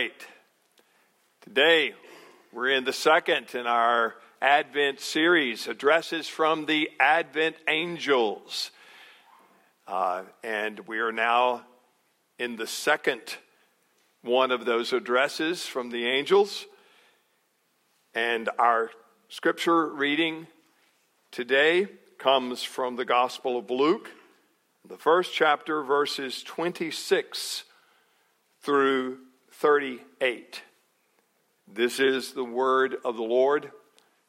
right. Today, we're in the second in our Advent series, Addresses from the Advent Angels. Uh, and we are now in the second one of those addresses from the angels. And our scripture reading today comes from the Gospel of Luke, the first chapter, verses 26 through 38. This is the word of the Lord.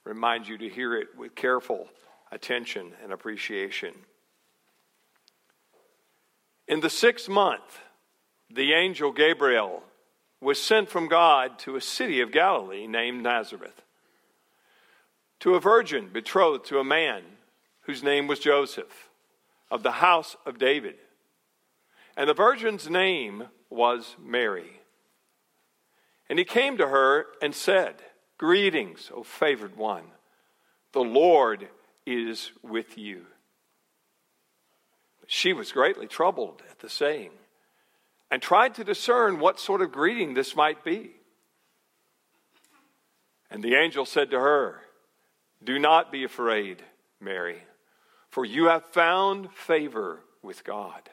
Remind you to hear it with careful attention and appreciation. In the sixth month, the angel Gabriel was sent from God to a city of Galilee named Nazareth, to a virgin betrothed to a man whose name was Joseph, of the house of David. And the virgin's name was Mary. And he came to her and said, Greetings, O favored one, the Lord is with you. She was greatly troubled at the saying and tried to discern what sort of greeting this might be. And the angel said to her, Do not be afraid, Mary, for you have found favor with God.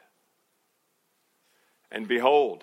And behold,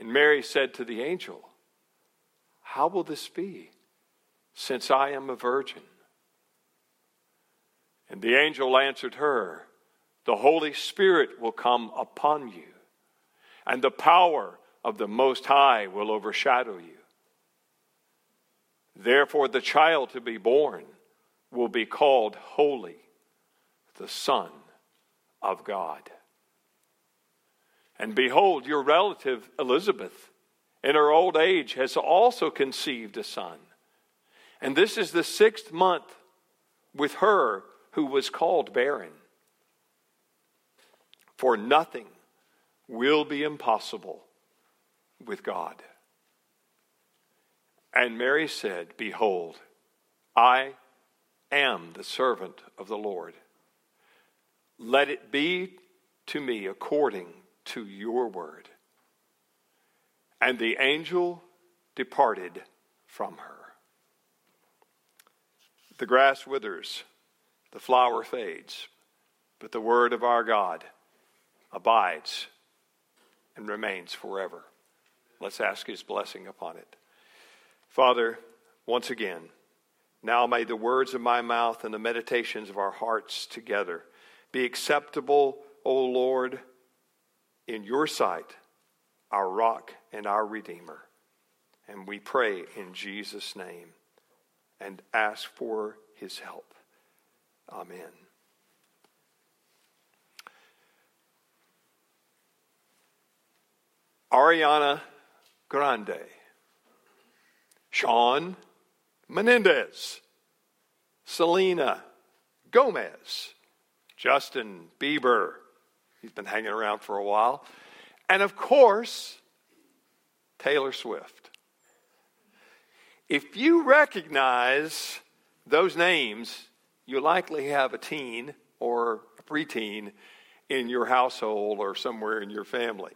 And Mary said to the angel, How will this be, since I am a virgin? And the angel answered her, The Holy Spirit will come upon you, and the power of the Most High will overshadow you. Therefore, the child to be born will be called Holy, the Son of God. And behold, your relative Elizabeth, in her old age, has also conceived a son. And this is the sixth month with her who was called barren. For nothing will be impossible with God. And Mary said, Behold, I am the servant of the Lord. Let it be to me according to your word. And the angel departed from her. The grass withers, the flower fades, but the word of our God abides and remains forever. Let's ask his blessing upon it. Father, once again, now may the words of my mouth and the meditations of our hearts together be acceptable, O Lord in your sight, our rock and our redeemer. And we pray in Jesus' name and ask for his help. Amen. Ariana Grande, Shawn Mendes, Selena Gomez, Justin Bieber, He's been hanging around for a while. And of course, Taylor Swift. If you recognize those names, you likely have a teen or a preteen in your household or somewhere in your family.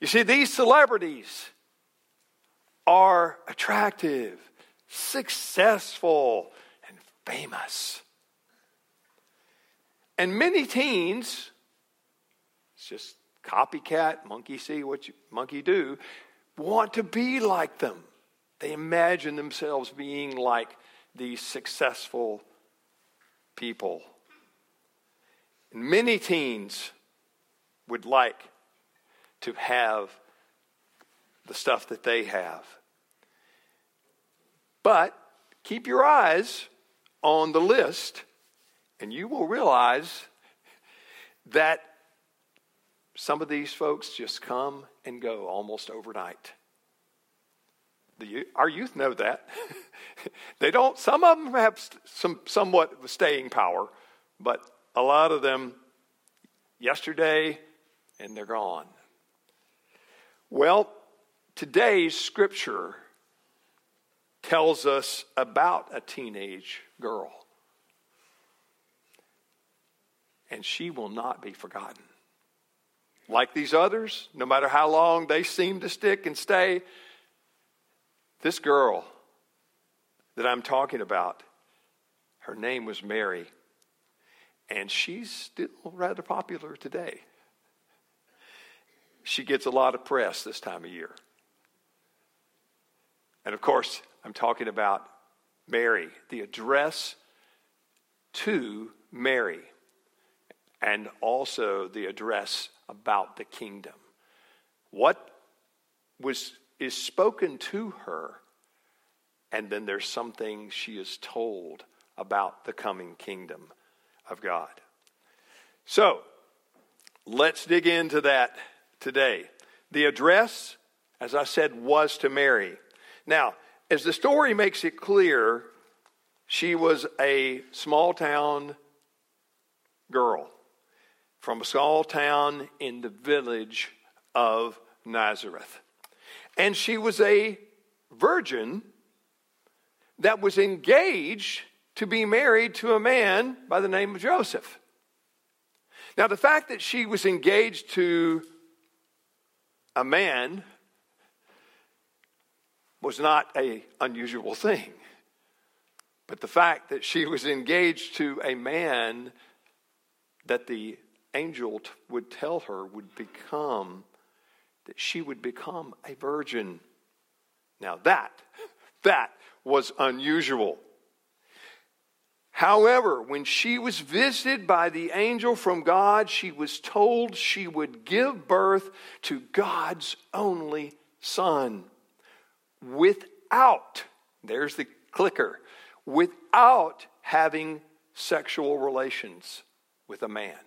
You see, these celebrities are attractive, successful, and famous. And many teens just copycat, monkey see what you, monkey do, want to be like them. They imagine themselves being like these successful people. And many teens would like to have the stuff that they have. But keep your eyes on the list, and you will realize that some of these folks just come and go almost overnight. The, our youth know that. they don't, some of them have some somewhat staying power, but a lot of them yesterday and they're gone. Well, today's scripture tells us about a teenage girl. And she will not be forgotten. Like these others, no matter how long they seem to stick and stay, this girl that I'm talking about, her name was Mary. And she's still rather popular today. She gets a lot of press this time of year. And of course, I'm talking about Mary, the address to Mary, and also the address about the kingdom. What was is spoken to her, and then there's something she is told about the coming kingdom of God. So, let's dig into that today. The address, as I said, was to Mary. Now, as the story makes it clear, she was a small town girl from a small town in the village of Nazareth. And she was a virgin that was engaged to be married to a man by the name of Joseph. Now, the fact that she was engaged to a man was not a unusual thing. But the fact that she was engaged to a man that the angel t- would tell her would become, that she would become a virgin. Now that, that was unusual. However, when she was visited by the angel from God, she was told she would give birth to God's only son without, there's the clicker, without having sexual relations with a man.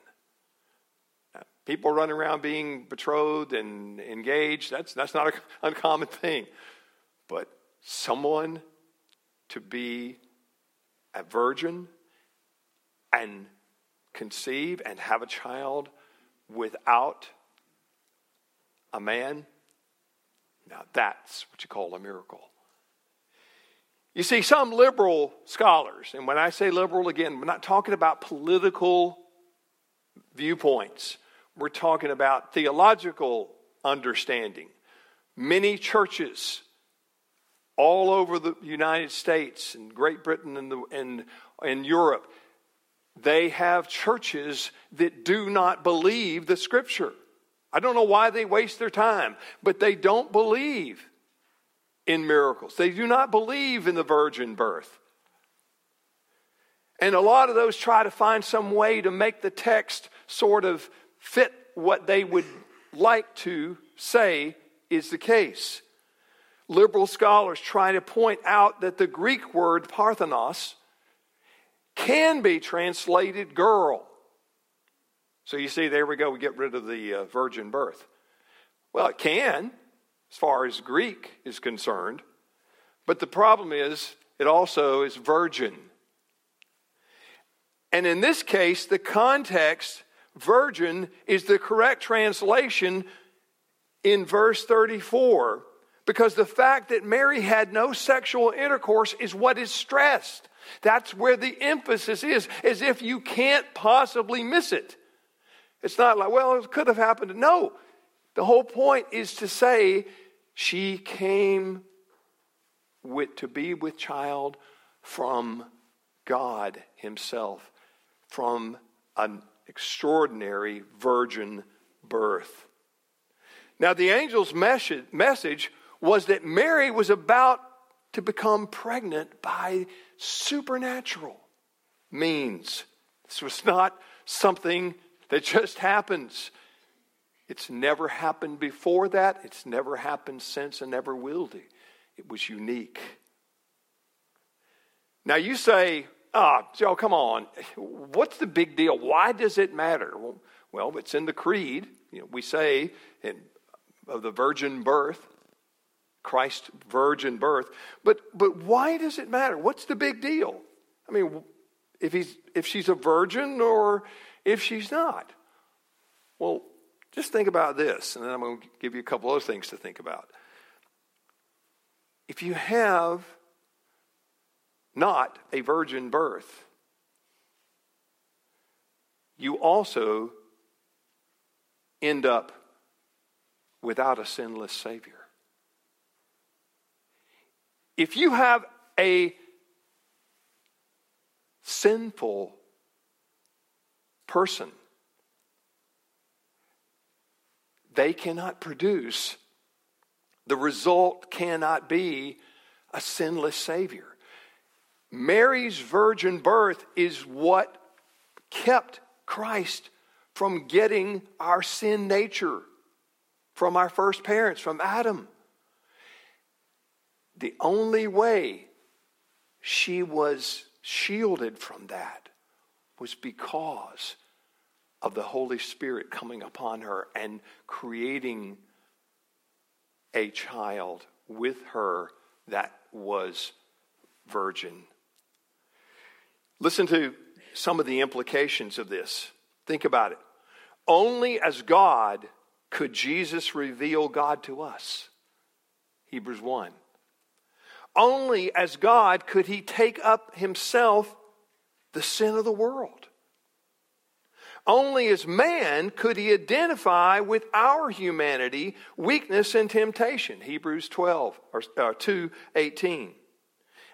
People running around being betrothed and engaged, that's, that's not an uncommon thing. But someone to be a virgin and conceive and have a child without a man, now that's what you call a miracle. You see, some liberal scholars, and when I say liberal again, we're not talking about political viewpoints, we're talking about theological understanding. Many churches all over the United States and Great Britain and, the, and, and Europe, they have churches that do not believe the scripture. I don't know why they waste their time, but they don't believe in miracles. They do not believe in the virgin birth. And a lot of those try to find some way to make the text sort of fit what they would like to say is the case. Liberal scholars try to point out that the Greek word parthenos can be translated girl. So you see, there we go, we get rid of the uh, virgin birth. Well, it can, as far as Greek is concerned, but the problem is it also is virgin. And in this case, the context, virgin, is the correct translation in verse 34 because the fact that Mary had no sexual intercourse is what is stressed. That's where the emphasis is, as if you can't possibly miss it. It's not like, well, it could have happened. No. The whole point is to say she came with, to be with child from God Himself, from an extraordinary virgin birth. Now, the angel's message was that Mary was about to become pregnant by supernatural means. This was not something that just happens. It's never happened before that, it's never happened since, and never will do. It was unique. Now you say, ah, Joe, come on. What's the big deal? Why does it matter? Well, well it's in the creed. You know, we say in, of the virgin birth Christ's virgin birth. But, but why does it matter? What's the big deal? I mean, if, he's, if she's a virgin or if she's not. Well, just think about this, and then I'm going to give you a couple other things to think about. If you have not a virgin birth, you also end up without a sinless Savior. If you have a sinful person, they cannot produce, the result cannot be a sinless Savior. Mary's virgin birth is what kept Christ from getting our sin nature from our first parents, from Adam. The only way she was shielded from that was because of the Holy Spirit coming upon her and creating a child with her that was virgin. Listen to some of the implications of this. Think about it. Only as God could Jesus reveal God to us. Hebrews 1. Only as God could he take up himself the sin of the world. Only as man could he identify with our humanity, weakness, and temptation. Hebrews 12 or, or uh, 2 18.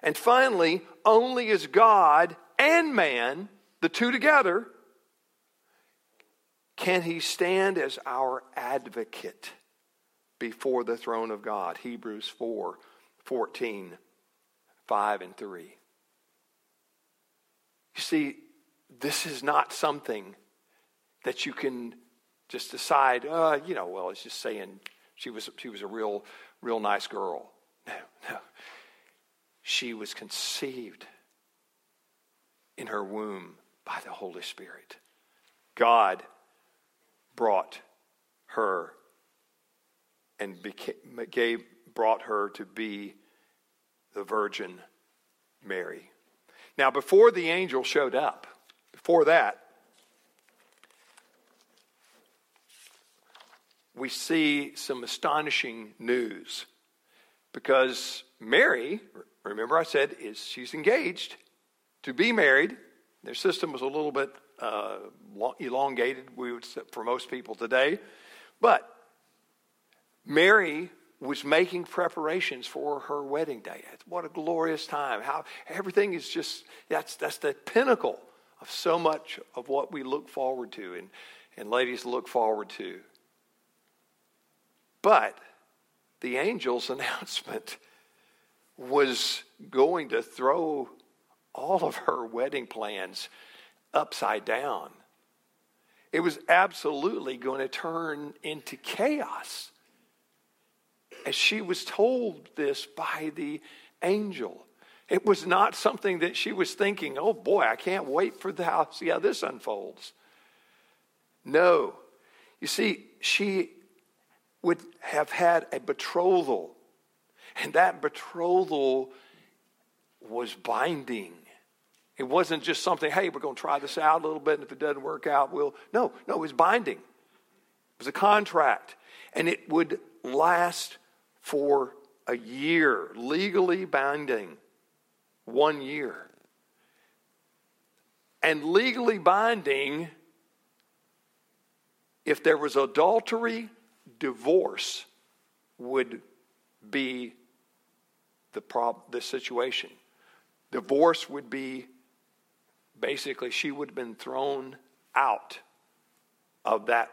And finally, only as God and man, the two together, can he stand as our advocate before the throne of God. Hebrews 4 14, 5 and 3. You see, this is not something that you can just decide, uh, you know, well, it's just saying she was, she was a real, real nice girl. No, no. She was conceived in her womb by the Holy Spirit. God brought her and became, gave, brought her to be the Virgin Mary. Now, before the angel showed up, before that, we see some astonishing news because Mary, remember I said, is she's engaged to be married. Their system was a little bit uh, elongated, we would for most people today, but Mary was making preparations for her wedding day. What a glorious time! How everything is just that's that's the pinnacle of so much of what we look forward to and, and ladies look forward to. But the angel's announcement was going to throw all of her wedding plans upside down. It was absolutely going to turn into chaos. As she was told this by the angel. It was not something that she was thinking, oh boy, I can't wait for the house, see how this unfolds. No. You see, she would have had a betrothal, and that betrothal was binding. It wasn't just something, hey, we're going to try this out a little bit, and if it doesn't work out, we'll. No, no, it was binding. It was a contract, and it would last for a year, legally binding, one year. And legally binding, if there was adultery, divorce would be the, prob- the situation. Divorce would be basically, she would have been thrown out of that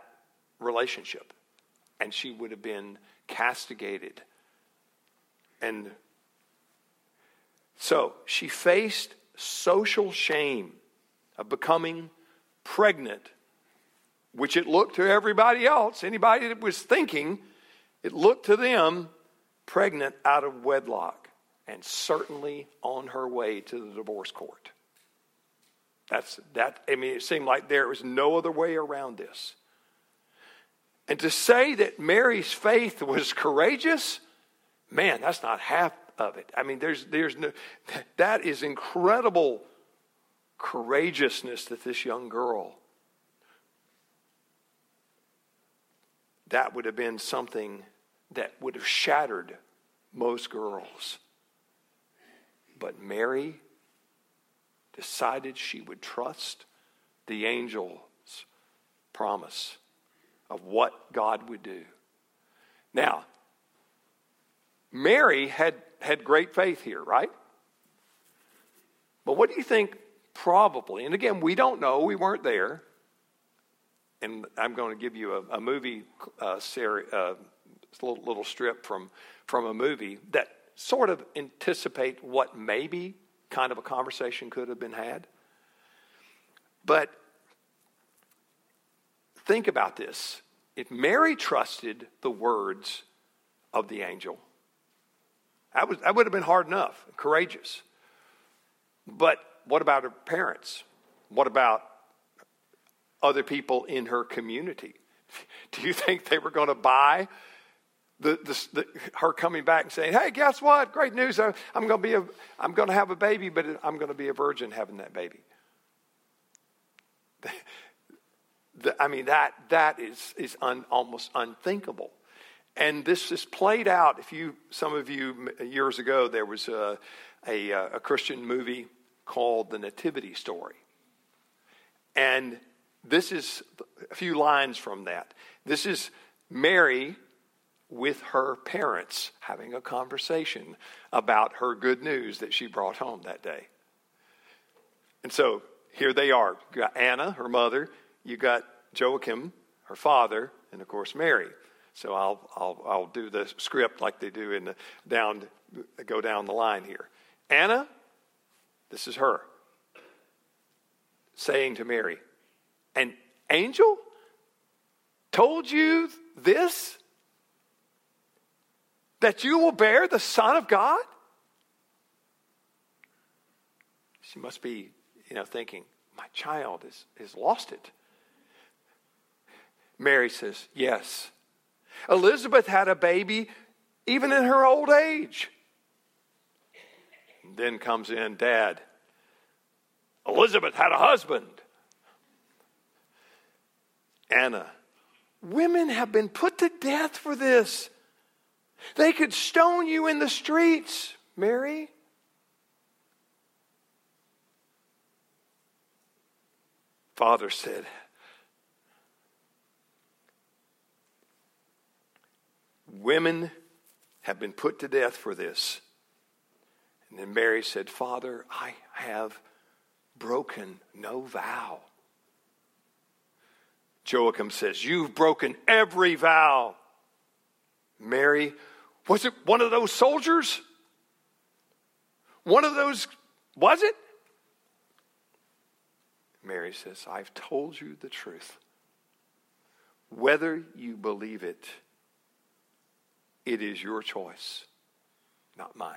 relationship and she would have been castigated. And so she faced social shame of becoming pregnant which it looked to everybody else, anybody that was thinking, it looked to them pregnant out of wedlock and certainly on her way to the divorce court. That's that I mean it seemed like there was no other way around this. And to say that Mary's faith was courageous Man, that's not half of it. I mean, there's, there's no, that is incredible courageousness that this young girl, that would have been something that would have shattered most girls. But Mary decided she would trust the angel's promise of what God would do. Now, Mary had, had great faith here, right? But what do you think probably, and again, we don't know, we weren't there, and I'm going to give you a, a movie uh, uh, little, little strip from, from a movie that sort of anticipate what maybe kind of a conversation could have been had. But think about this. If Mary trusted the words of the angel, that, was, that would have been hard enough, courageous. But what about her parents? What about other people in her community? Do you think they were going to buy the, the, the, her coming back and saying, "Hey, guess what? Great news! I'm going to be a, I'm going to have a baby, but I'm going to be a virgin having that baby." The, I mean that that is is un, almost unthinkable, and this is played out. If you, some of you years ago, there was a, a, a Christian movie called The Nativity Story, and this is a few lines from that. This is Mary with her parents having a conversation about her good news that she brought home that day. And so here they are. You got Anna, her mother, you got Joachim, her father, and of course Mary. So I'll, I'll, I'll do the script like they do in the down, go down the line here. Anna, this is her, saying to Mary, An angel told you this? That you will bear the Son of God? She must be, you know, thinking, my child has, has lost it. Mary says, yes. Elizabeth had a baby even in her old age. And then comes in dad. Elizabeth had a husband. Anna. Women have been put to death for this. They could stone you in the streets, Mary. Father said, Women have been put to death for this. And then Mary said, Father, I have broken no vow. Joachim says, You've broken every vow. Mary, was it one of those soldiers? One of those, was it? Mary says, I've told you the truth. Whether you believe it, it is your choice, not mine.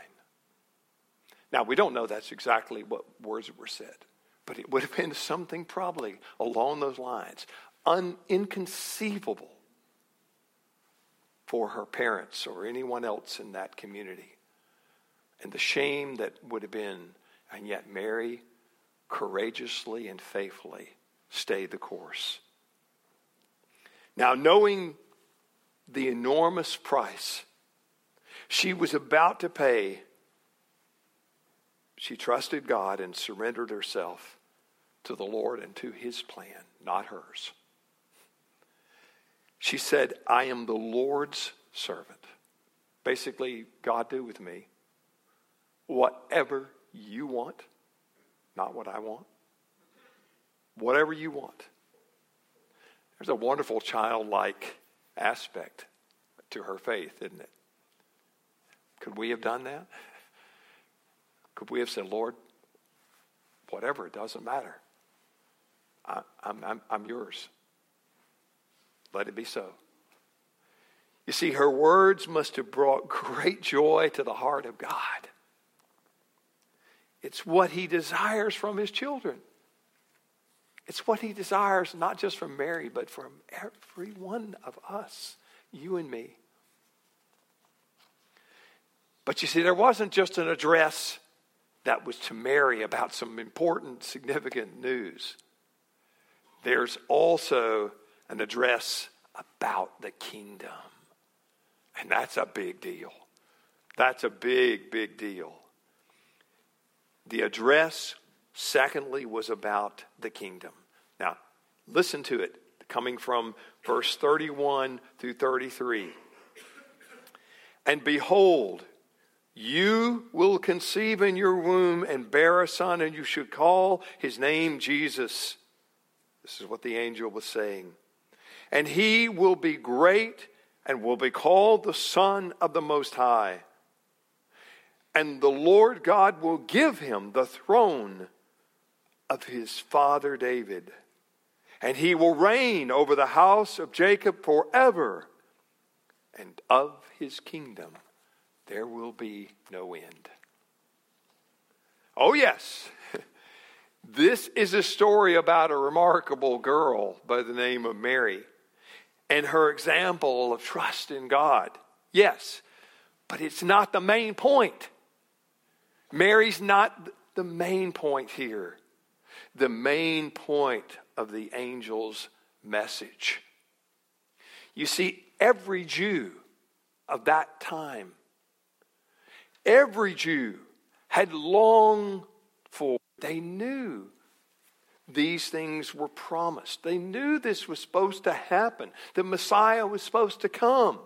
Now, we don't know that's exactly what words were said, but it would have been something probably along those lines. Un- inconceivable for her parents or anyone else in that community. And the shame that would have been, and yet Mary courageously and faithfully stayed the course. Now, knowing the enormous price she was about to pay, she trusted God and surrendered herself to the Lord and to his plan, not hers. She said, I am the Lord's servant. Basically, God, do with me whatever you want, not what I want. Whatever you want. There's a wonderful childlike aspect to her faith, isn't it? Could we have done that? Could we have said, Lord, whatever, it doesn't matter. I, am I'm, I'm yours. Let it be so. You see, her words must have brought great joy to the heart of God. It's what he desires from his children. It's what he desires not just from Mary, but from every one of us, you and me. But you see, there wasn't just an address that was to Mary about some important, significant news. There's also an address about the kingdom. And that's a big deal. That's a big, big deal. The address, secondly, was about the kingdom. Now, listen to it, coming from verse 31 through 33. And behold, you will conceive in your womb and bear a son, and you should call his name Jesus. This is what the angel was saying. And he will be great and will be called the Son of the Most High. And the Lord God will give him the throne of his father David. And he will reign over the house of Jacob forever. And of his kingdom there will be no end. Oh, yes. This is a story about a remarkable girl by the name of Mary and her example of trust in God. Yes, but it's not the main point. Mary's not the main point here. The main point of the angel's message. You see, every Jew of that time, every Jew had longed for, they knew these things were promised. They knew this was supposed to happen. The Messiah was supposed to come.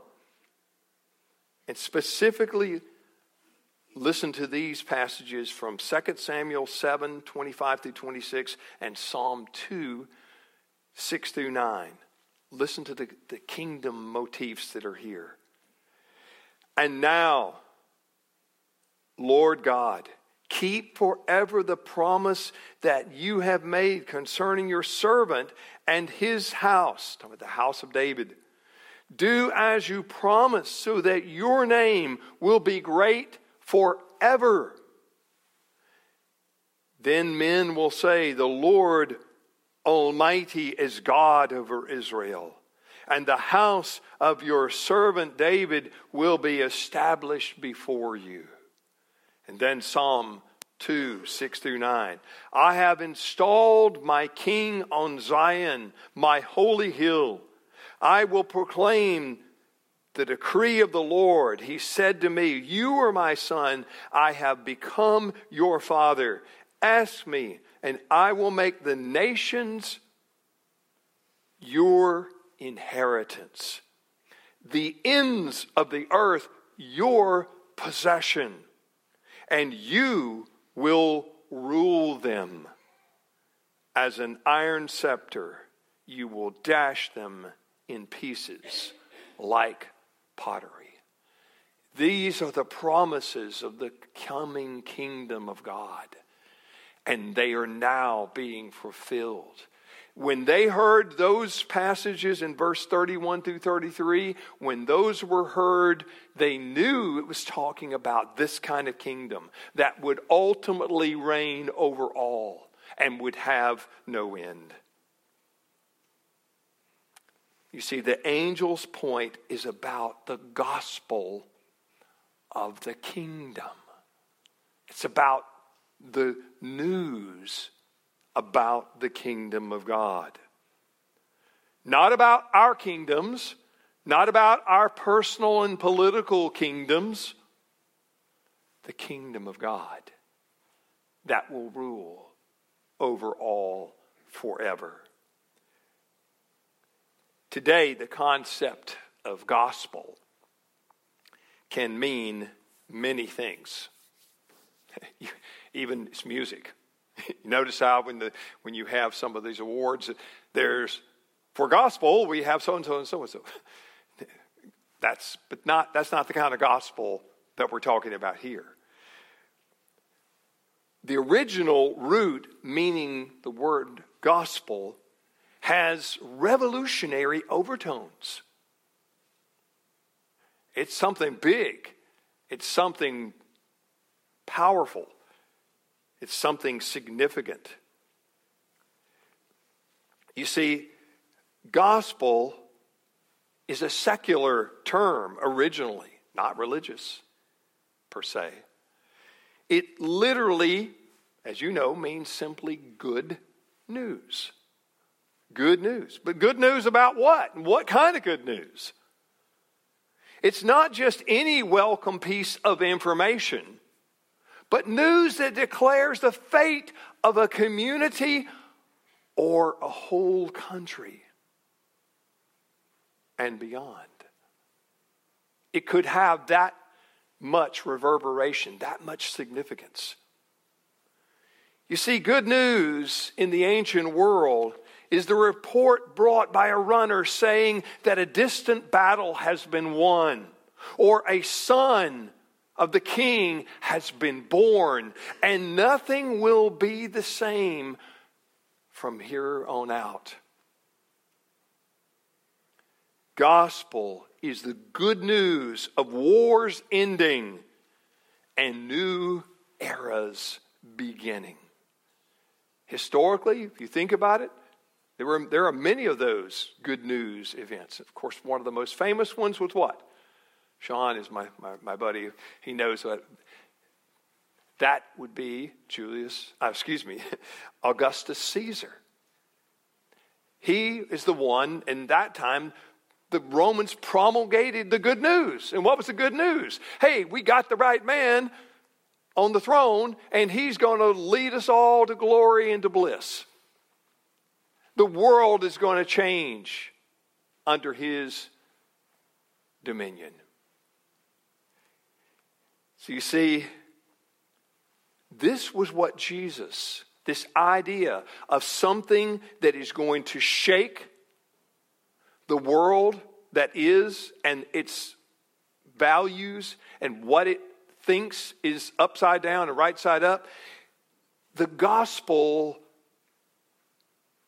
And specifically, listen to these passages from 2 Samuel 7 25 through 26 and Psalm 2 6 through 9. Listen to the, the kingdom motifs that are here. And now, Lord God, Keep forever the promise that you have made concerning your servant and his house. Talking about the house of David. Do as you promised, so that your name will be great forever. Then men will say, The Lord Almighty is God over Israel, and the house of your servant David will be established before you. And then Psalm 2 6 through 9. I have installed my king on Zion, my holy hill. I will proclaim the decree of the Lord. He said to me, You are my son. I have become your father. Ask me, and I will make the nations your inheritance, the ends of the earth your possession and you will rule them. As an iron scepter, you will dash them in pieces like pottery. These are the promises of the coming kingdom of God, and they are now being fulfilled when they heard those passages in verse 31 through 33, when those were heard, they knew it was talking about this kind of kingdom that would ultimately reign over all and would have no end. You see, the angel's point is about the gospel of the kingdom. It's about the news about the kingdom of God. Not about our kingdoms, not about our personal and political kingdoms, the kingdom of God that will rule over all forever. Today, the concept of gospel can mean many things. Even it's music. Notice how when the when you have some of these awards, there's for gospel we have so and so and so and so. That's but not that's not the kind of gospel that we're talking about here. The original root meaning the word gospel has revolutionary overtones. It's something big. It's something powerful. It's something significant. You see, gospel is a secular term originally, not religious. per se. It literally, as you know, means simply good news. Good news. But good news about what? What kind of good news? It's not just any welcome piece of information, but news that declares the fate of a community or a whole country and beyond. It could have that much reverberation, that much significance. You see, good news in the ancient world is the report brought by a runner saying that a distant battle has been won, or a son of the king has been born, and nothing will be the same from here on out. Gospel is the good news of wars ending and new eras beginning. Historically, if you think about it, there, were, there are many of those good news events. Of course, one of the most famous ones was what? Sean is my, my, my buddy. He knows what. That would be Julius, uh, excuse me, Augustus Caesar. He is the one, in that time, the Romans promulgated the good news. And what was the good news? Hey, we got the right man on the throne, and he's going to lead us all to glory and to bliss. The world is going to change under his dominion. So you see, this was what Jesus, this idea of something that is going to shake the world that is and its values and what it thinks is upside down and right side up, the gospel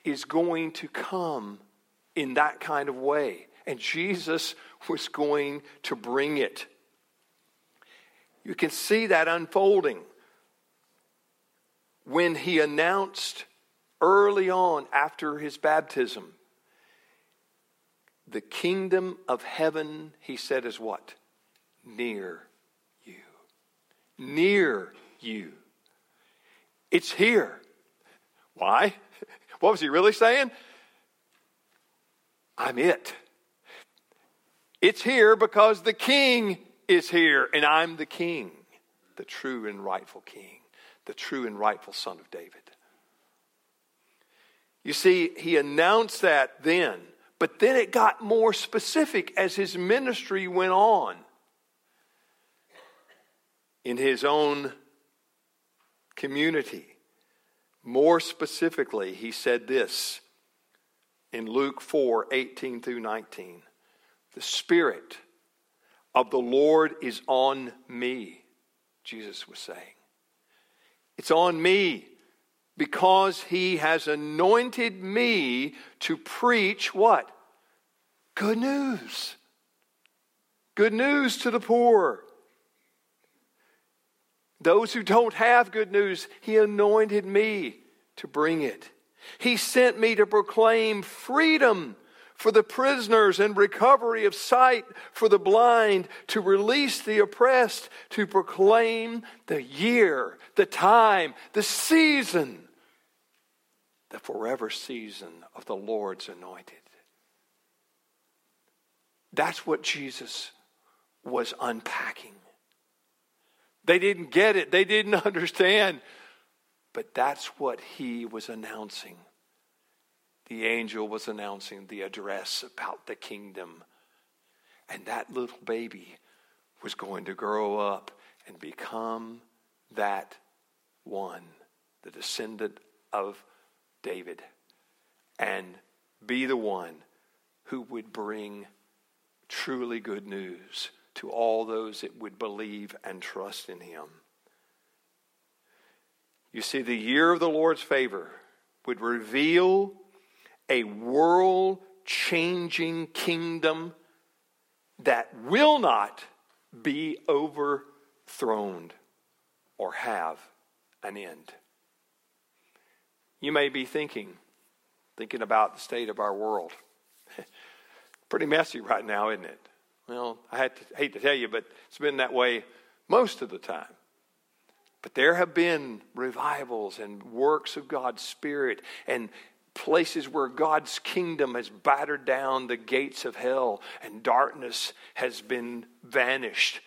is going to come in that kind of way. And Jesus was going to bring it. You can see that unfolding when he announced early on after his baptism the kingdom of heaven, he said, is what? Near you. Near you. It's here. Why? What was he really saying? I'm it. It's here because the king is here, and I'm the king, the true and rightful king, the true and rightful son of David. You see, he announced that then, but then it got more specific as his ministry went on. In his own community, more specifically, he said this in Luke 4 18 through 19. The Spirit of the Lord is on me, Jesus was saying. It's on me because he has anointed me to preach what? Good news. Good news to the poor. Those who don't have good news, he anointed me to bring it. He sent me to proclaim freedom for the prisoners and recovery of sight for the blind, to release the oppressed, to proclaim the year, the time, the season, the forever season of the Lord's anointed. That's what Jesus was unpacking. They didn't get it, they didn't understand, but that's what he was announcing the angel was announcing the address about the kingdom. And that little baby was going to grow up and become that one, the descendant of David, and be the one who would bring truly good news to all those that would believe and trust in him. You see, the year of the Lord's favor would reveal a world changing kingdom that will not be overthrown or have an end. You may be thinking, thinking about the state of our world. Pretty messy right now, isn't it? Well, I to, hate to tell you, but it's been that way most of the time. But there have been revivals and works of God's Spirit and places where God's kingdom has battered down the gates of hell and darkness has been vanished.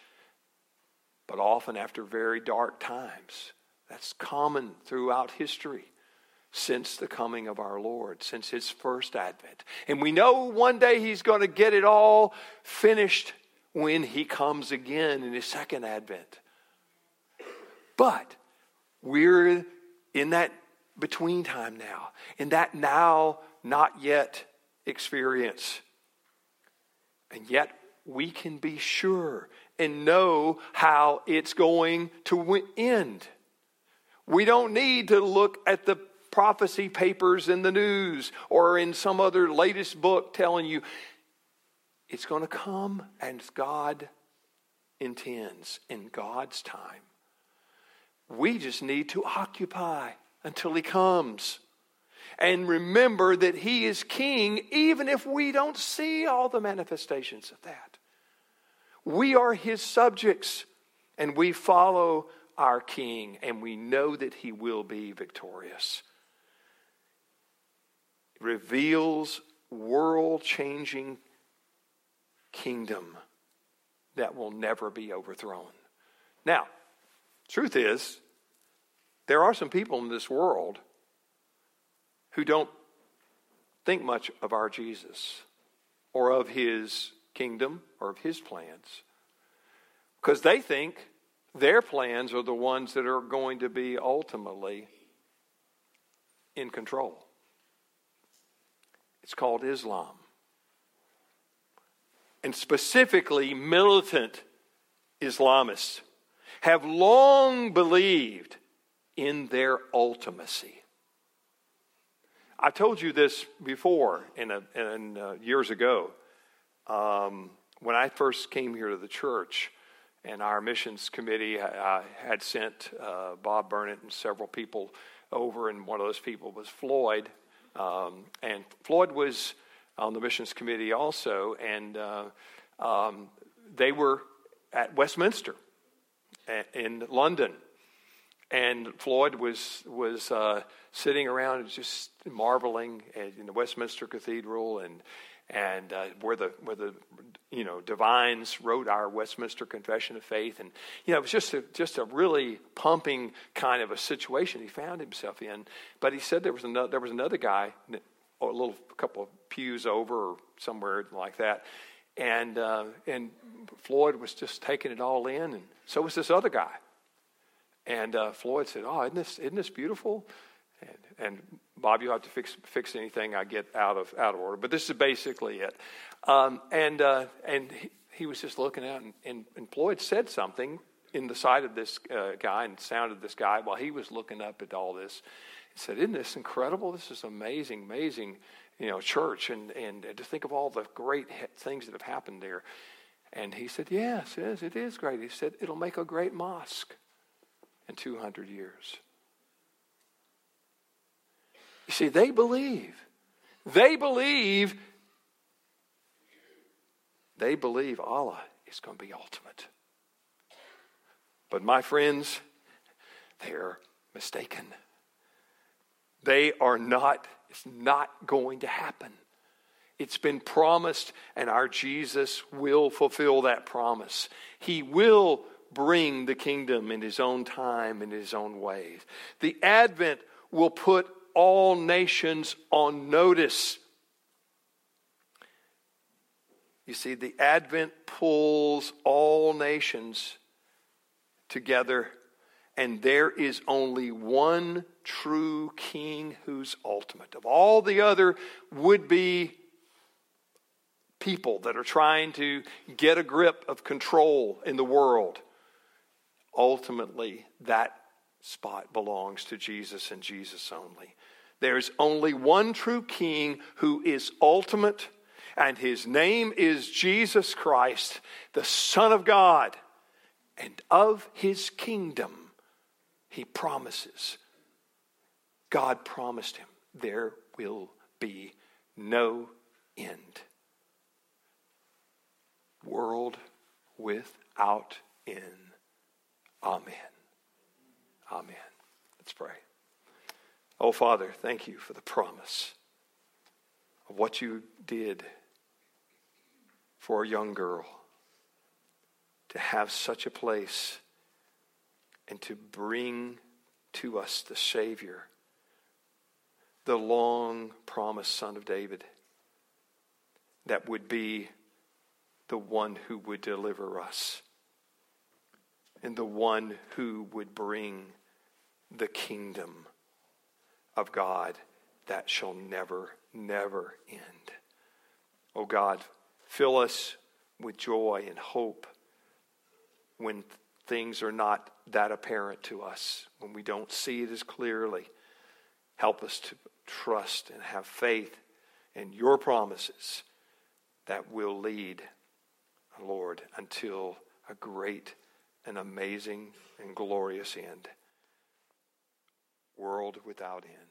But often after very dark times. That's common throughout history since the coming of our Lord, since his first advent. And we know one day he's going to get it all finished when he comes again in his second advent. But we're in that between time now, in that now, not yet experience. And yet we can be sure and know how it's going to end. We don't need to look at the prophecy papers in the news or in some other latest book telling you it's going to come and God intends in God's time. We just need to occupy until He comes. And remember that He is King, even if we don't see all the manifestations of that. We are His subjects, and we follow our King, and we know that He will be victorious. Reveals world changing kingdom that will never be overthrown. Now, Truth is, there are some people in this world who don't think much of our Jesus or of his kingdom or of his plans because they think their plans are the ones that are going to be ultimately in control. It's called Islam. And specifically, militant Islamists have long believed in their ultimacy. I told you this before in, a, in uh, years ago um, when I first came here to the church, and our missions committee uh, had sent uh, Bob Burnett and several people over, and one of those people was Floyd, um, and Floyd was on the missions committee also, and uh, um, they were at Westminster in London. And Floyd was, was uh, sitting around just marveling in the Westminster Cathedral and, and uh, where, the, where the you know, divines wrote our Westminster Confession of Faith. And, you know, it was just a, just a really pumping kind of a situation he found himself in. But he said there was another, there was another guy, a little a couple of pews over or somewhere like that, and, uh, and Floyd was just taking it all in, and so was this other guy. And uh, Floyd said, Oh, isn't this, isn't this beautiful? And, and Bob, you'll have to fix, fix anything I get out of, out of order. But this is basically it. Um, and uh, and he, he, was just looking out, and, and, and, Floyd said something in the sight of this uh, guy and sounded this guy while he was looking up at all this. He said, Isn't this incredible? This is amazing, amazing you know, church and, and to think of all the great things that have happened there. And he said, Yes, yes, it is great. He said, It'll make a great mosque in 200 years. You see, they believe. They believe. They believe Allah is going to be ultimate. But my friends, they're mistaken. They are not it's not going to happen. It's been promised, and our Jesus will fulfill that promise. He will bring the kingdom in his own time, in his own ways. The Advent will put all nations on notice. You see, the Advent pulls all nations together and there is only one true king who's ultimate. Of all the other would be people that are trying to get a grip of control in the world, ultimately that spot belongs to Jesus and Jesus only. There's only one true king who is ultimate, and his name is Jesus Christ, the Son of God, and of his kingdom he promises. God promised him there will be no end. World without end. Amen. Amen. Let's pray. Oh, Father, thank you for the promise of what you did for a young girl to have such a place and to bring to us the Savior, the long promised Son of David, that would be the one who would deliver us and the one who would bring the kingdom of God that shall never, never end. Oh God, fill us with joy and hope when things are not that apparent to us, when we don't see it as clearly. Help us to trust and have faith in your promises that will lead, Lord, until a great and amazing and glorious end. World without end.